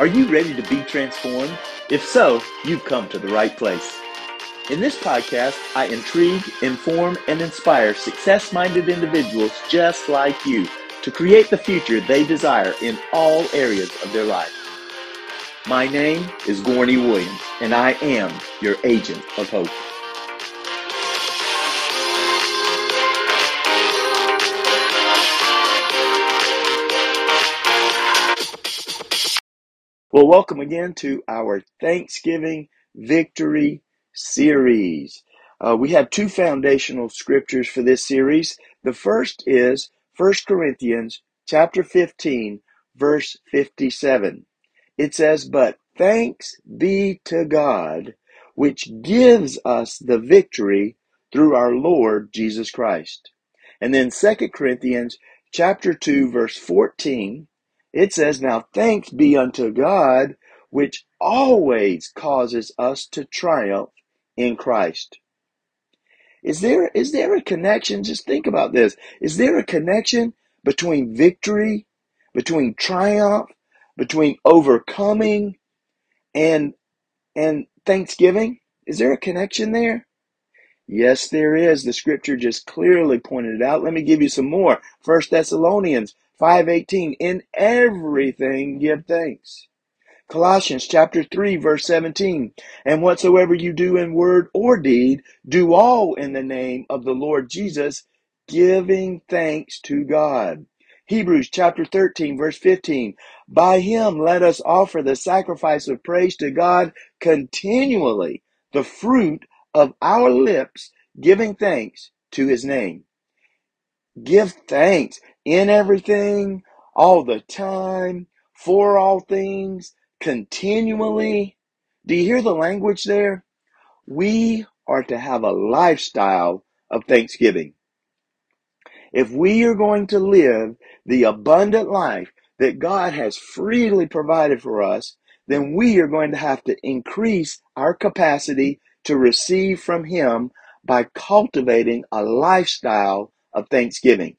Are you ready to be transformed? If so, you've come to the right place. In this podcast, I intrigue, inform, and inspire success minded individuals just like you to create the future they desire in all areas of their life. My name is Gorney Williams, and I am your agent of hope. Well, welcome again to our Thanksgiving Victory series. Uh, we have two foundational scriptures for this series. The first is 1 Corinthians chapter 15, verse 57. It says, But thanks be to God, which gives us the victory through our Lord Jesus Christ. And then 2 Corinthians chapter 2, verse 14 it says, Now thanks be unto God, which always causes us to triumph in Christ. Is there, is there a connection? Just think about this. Is there a connection between victory, between triumph, between overcoming and, and thanksgiving? Is there a connection there? Yes, there is. The scripture just clearly pointed it out. Let me give you some more. First Thessalonians 5:18 In everything give thanks. Colossians chapter 3 verse 17 And whatsoever you do in word or deed do all in the name of the Lord Jesus giving thanks to God. Hebrews chapter 13 verse 15 By him let us offer the sacrifice of praise to God continually the fruit of our lips giving thanks to his name. Give thanks in everything, all the time, for all things, continually. Do you hear the language there? We are to have a lifestyle of thanksgiving. If we are going to live the abundant life that God has freely provided for us, then we are going to have to increase our capacity to receive from Him by cultivating a lifestyle of thanksgiving.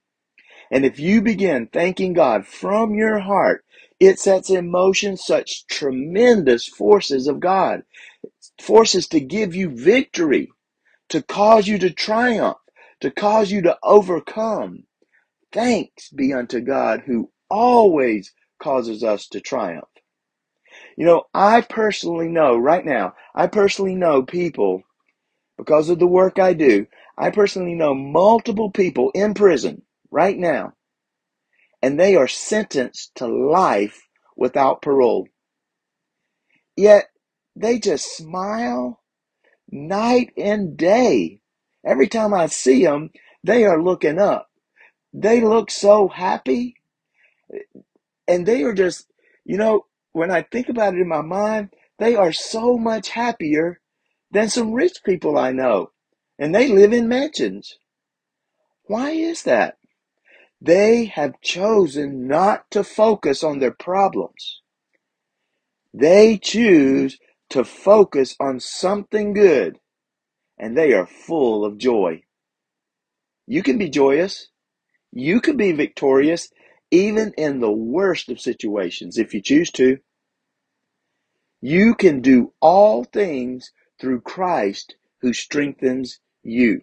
And if you begin thanking God from your heart, it sets in motion such tremendous forces of God, forces to give you victory, to cause you to triumph, to cause you to overcome. Thanks be unto God who always causes us to triumph. You know, I personally know right now, I personally know people because of the work I do. I personally know multiple people in prison right now, and they are sentenced to life without parole. Yet they just smile night and day. Every time I see them, they are looking up. They look so happy, and they are just, you know, when I think about it in my mind, they are so much happier than some rich people I know, and they live in mansions. Why is that? They have chosen not to focus on their problems. They choose to focus on something good, and they are full of joy. You can be joyous. You can be victorious even in the worst of situations if you choose to. You can do all things through Christ who strengthens you.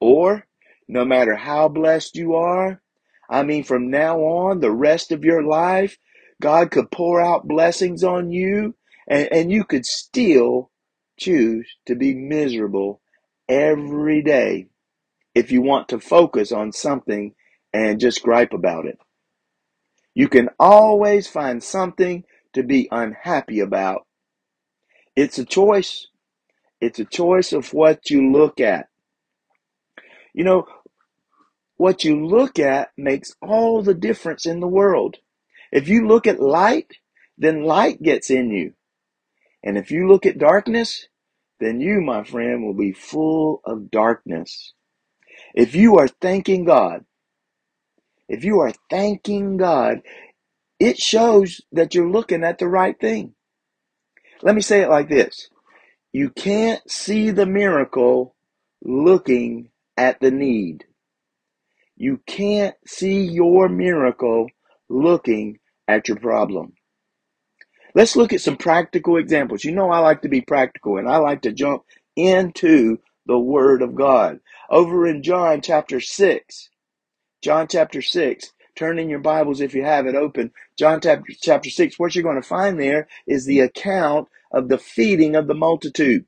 Or, no matter how blessed you are, I mean, from now on, the rest of your life, God could pour out blessings on you and, and you could still choose to be miserable every day if you want to focus on something and just gripe about it. You can always find something to be unhappy about. It's a choice. It's a choice of what you look at. You know, what you look at makes all the difference in the world. If you look at light, then light gets in you. And if you look at darkness, then you, my friend, will be full of darkness. If you are thanking God, if you are thanking God, it shows that you're looking at the right thing. Let me say it like this. You can't see the miracle looking at the need. You can't see your miracle looking at your problem. Let's look at some practical examples. You know, I like to be practical and I like to jump into the Word of God. Over in John chapter 6, John chapter 6, turn in your Bibles if you have it open. John chapter, chapter 6, what you're going to find there is the account of the feeding of the multitude.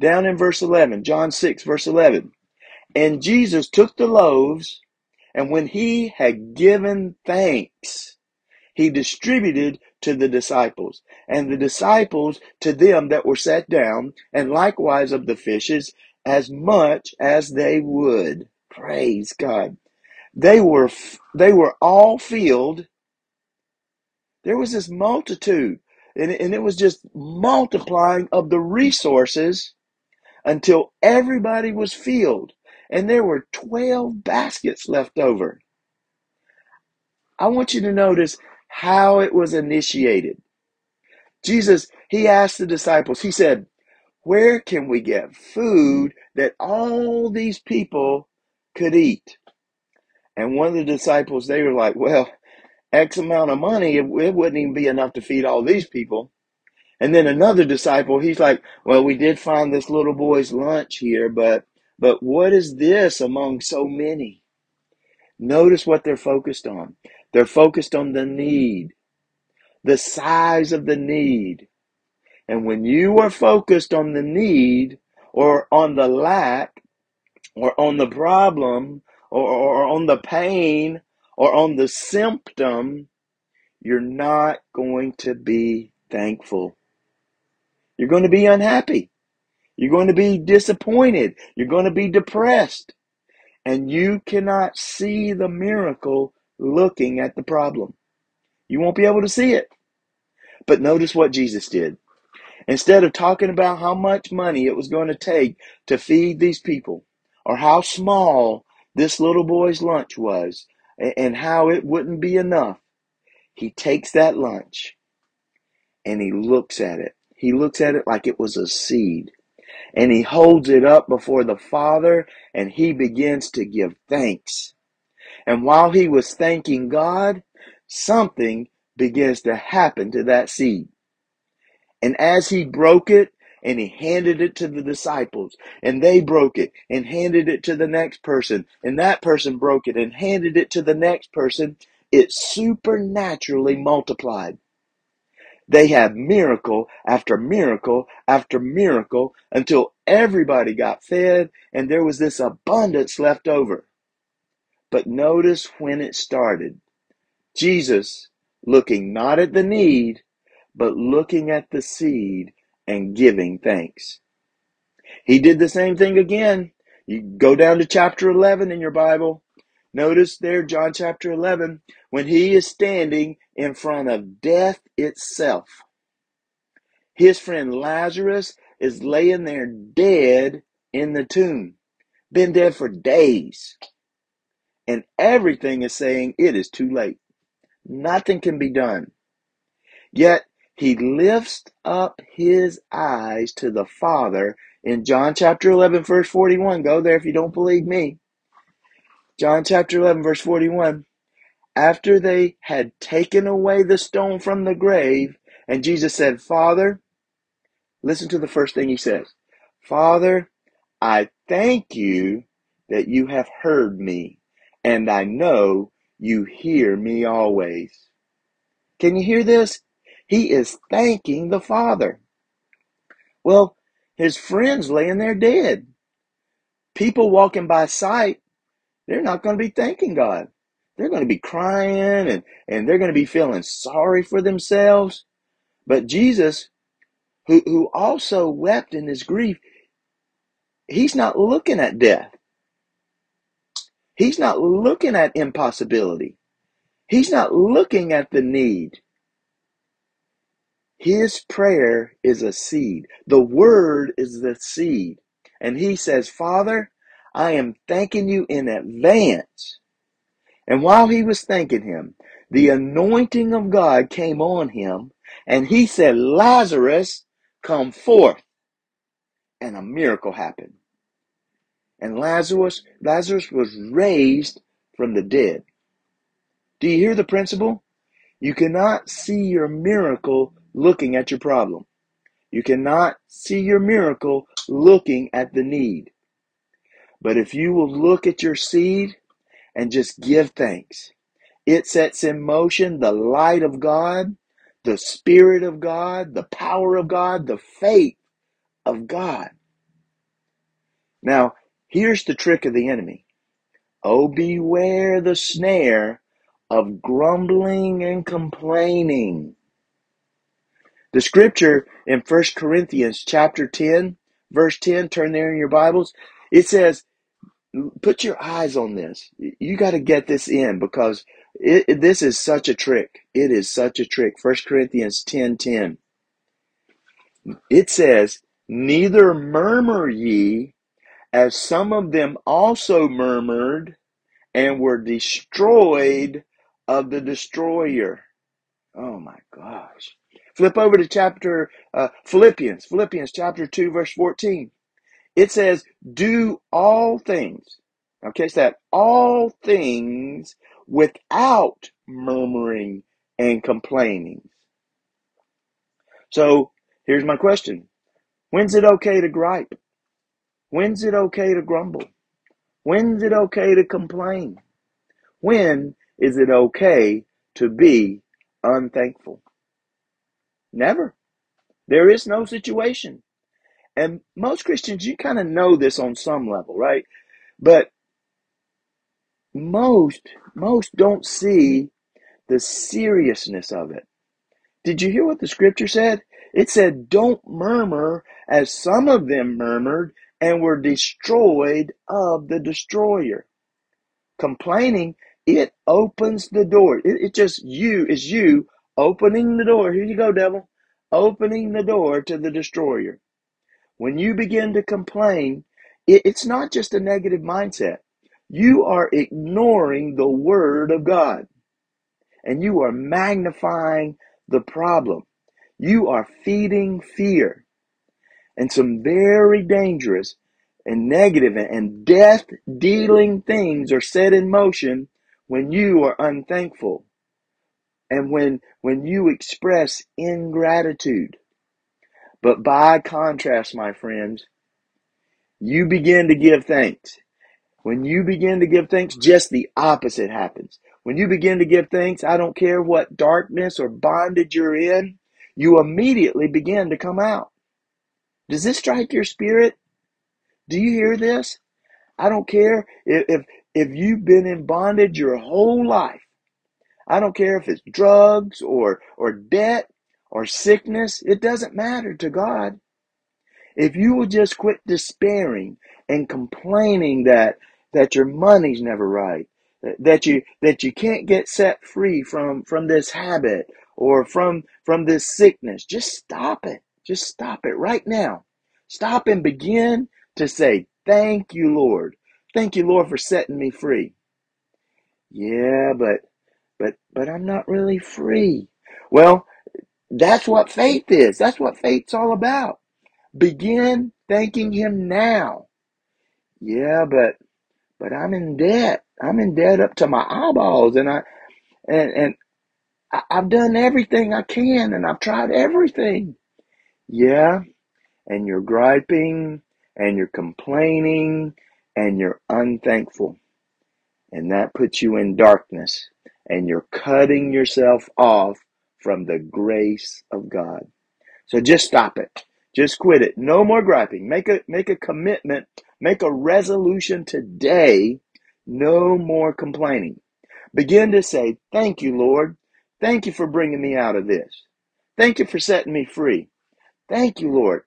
Down in verse 11, John 6, verse 11. And Jesus took the loaves, and when he had given thanks, he distributed to the disciples, and the disciples to them that were set down, and likewise of the fishes, as much as they would. Praise God. They were they were all filled. There was this multitude, and, and it was just multiplying of the resources until everybody was filled, and there were twelve baskets left over. I want you to notice how it was initiated. Jesus, he asked the disciples, he said, Where can we get food that all these people could eat? And one of the disciples, they were like, Well, X amount of money, it wouldn't even be enough to feed all these people. And then another disciple, he's like, Well, we did find this little boy's lunch here, but but what is this among so many? Notice what they're focused on. They're focused on the need, the size of the need. And when you are focused on the need or on the lack or on the problem or, or on the pain or on the symptom, you're not going to be thankful. You're going to be unhappy. You're going to be disappointed. You're going to be depressed. And you cannot see the miracle looking at the problem. You won't be able to see it. But notice what Jesus did. Instead of talking about how much money it was going to take to feed these people, or how small this little boy's lunch was, and how it wouldn't be enough, he takes that lunch and he looks at it. He looks at it like it was a seed. And he holds it up before the Father and he begins to give thanks. And while he was thanking God, something begins to happen to that seed. And as he broke it, and he handed it to the disciples, and they broke it and handed it to the next person, and that person broke it and handed it to the next person, it supernaturally multiplied. They had miracle after miracle after miracle until everybody got fed and there was this abundance left over. But notice when it started. Jesus looking not at the need, but looking at the seed and giving thanks. He did the same thing again. You go down to chapter 11 in your Bible. Notice there, John chapter 11, when he is standing in front of death itself. His friend Lazarus is laying there dead in the tomb, been dead for days. And everything is saying it is too late. Nothing can be done. Yet he lifts up his eyes to the Father in John chapter 11, verse 41. Go there if you don't believe me. John chapter 11, verse 41. After they had taken away the stone from the grave, and Jesus said, Father, listen to the first thing he says Father, I thank you that you have heard me, and I know you hear me always. Can you hear this? He is thanking the Father. Well, his friends laying there dead. People walking by sight, they're not going to be thanking God. They're going to be crying and, and they're going to be feeling sorry for themselves. But Jesus, who, who also wept in his grief, he's not looking at death. He's not looking at impossibility. He's not looking at the need. His prayer is a seed. The word is the seed. And he says, Father, I am thanking you in advance. And while he was thanking him, the anointing of God came on him, and he said, Lazarus, come forth. And a miracle happened. And Lazarus, Lazarus was raised from the dead. Do you hear the principle? You cannot see your miracle looking at your problem. You cannot see your miracle looking at the need. But if you will look at your seed and just give thanks, it sets in motion the light of God, the Spirit of God, the power of God, the faith of God. Now, here's the trick of the enemy. Oh, beware the snare of grumbling and complaining. The scripture in 1 Corinthians chapter 10, verse 10, turn there in your Bibles. It says, put your eyes on this. You got to get this in because it, it, this is such a trick. It is such a trick. 1 Corinthians 10, 10. It says, neither murmur ye as some of them also murmured and were destroyed of the destroyer. Oh my gosh. Flip over to chapter uh, Philippians, Philippians chapter 2, verse 14. It says, Do all things. Okay, so that all things without murmuring and complaining. So here's my question When's it okay to gripe? When's it okay to grumble? When's it okay to complain? When is it okay to be unthankful? Never. There is no situation. And most Christians, you kind of know this on some level, right? But most, most don't see the seriousness of it. Did you hear what the scripture said? It said, don't murmur as some of them murmured and were destroyed of the destroyer. Complaining, it opens the door. It, it just you is you opening the door. Here you go, devil. Opening the door to the destroyer. When you begin to complain, it, it's not just a negative mindset. You are ignoring the word of God and you are magnifying the problem. You are feeding fear and some very dangerous and negative and death dealing things are set in motion when you are unthankful and when when you express ingratitude but by contrast my friends you begin to give thanks. When you begin to give thanks just the opposite happens. When you begin to give thanks i don't care what darkness or bondage you're in you immediately begin to come out. Does this strike your spirit? Do you hear this? I don't care if, if if you've been in bondage your whole life. I don't care if it's drugs or or debt or sickness. It doesn't matter to God. If you will just quit despairing and complaining that that your money's never right, that you that you can't get set free from from this habit or from from this sickness, just stop it. Just stop it right now. Stop and begin to say, "Thank you, Lord. Thank you, Lord, for setting me free." Yeah, but but but I'm not really free. Well, that's what faith is. That's what faith's all about. Begin thanking him now. Yeah, but but I'm in debt. I'm in debt up to my eyeballs and I and and I, I've done everything I can and I've tried everything. Yeah, and you're griping and you're complaining and you're unthankful. And that puts you in darkness and you're cutting yourself off from the grace of God. So just stop it. Just quit it. No more griping. Make a make a commitment. Make a resolution today. No more complaining. Begin to say, "Thank you, Lord. Thank you for bringing me out of this. Thank you for setting me free. Thank you, Lord.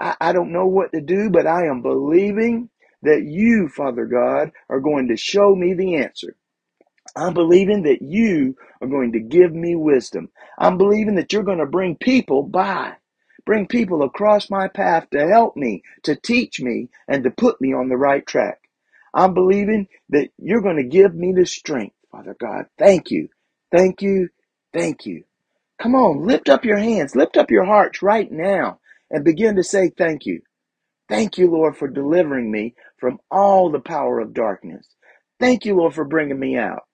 I, I don't know what to do, but I am believing that you, Father God, are going to show me the answer. I'm believing that you are going to give me wisdom. I'm believing that you're going to bring people by, bring people across my path to help me, to teach me, and to put me on the right track. I'm believing that you're going to give me the strength, Father God. Thank you. Thank you. Thank you. Come on, lift up your hands, lift up your hearts right now and begin to say thank you. Thank you, Lord, for delivering me from all the power of darkness. Thank you, Lord, for bringing me out.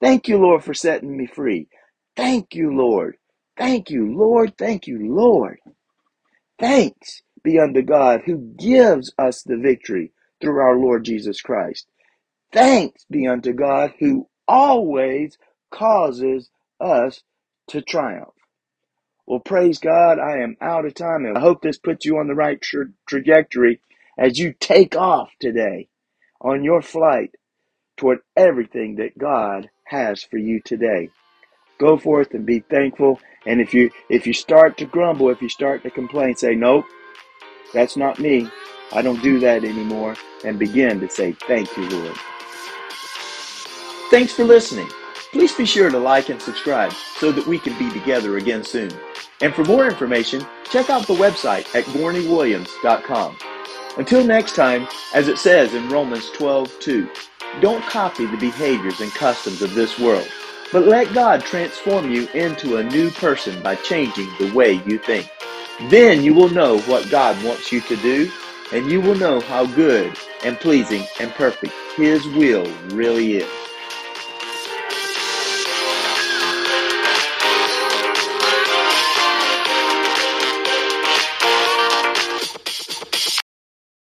Thank you, Lord, for setting me free. Thank you, Lord. Thank you, Lord. Thank you, Lord. Thanks be unto God who gives us the victory through our Lord Jesus Christ. Thanks be unto God who always causes us to triumph. Well, praise God, I am out of time, and I hope this puts you on the right tra- trajectory as you take off today on your flight toward everything that God has for you today. Go forth and be thankful. And if you if you start to grumble, if you start to complain, say, Nope, that's not me. I don't do that anymore. And begin to say, Thank you, Lord. Thanks for listening. Please be sure to like and subscribe so that we can be together again soon. And for more information, check out the website at gorneywilliams.com. Until next time, as it says in Romans 12:2, don't copy the behaviors and customs of this world, but let God transform you into a new person by changing the way you think. Then you will know what God wants you to do, and you will know how good and pleasing and perfect His will really is.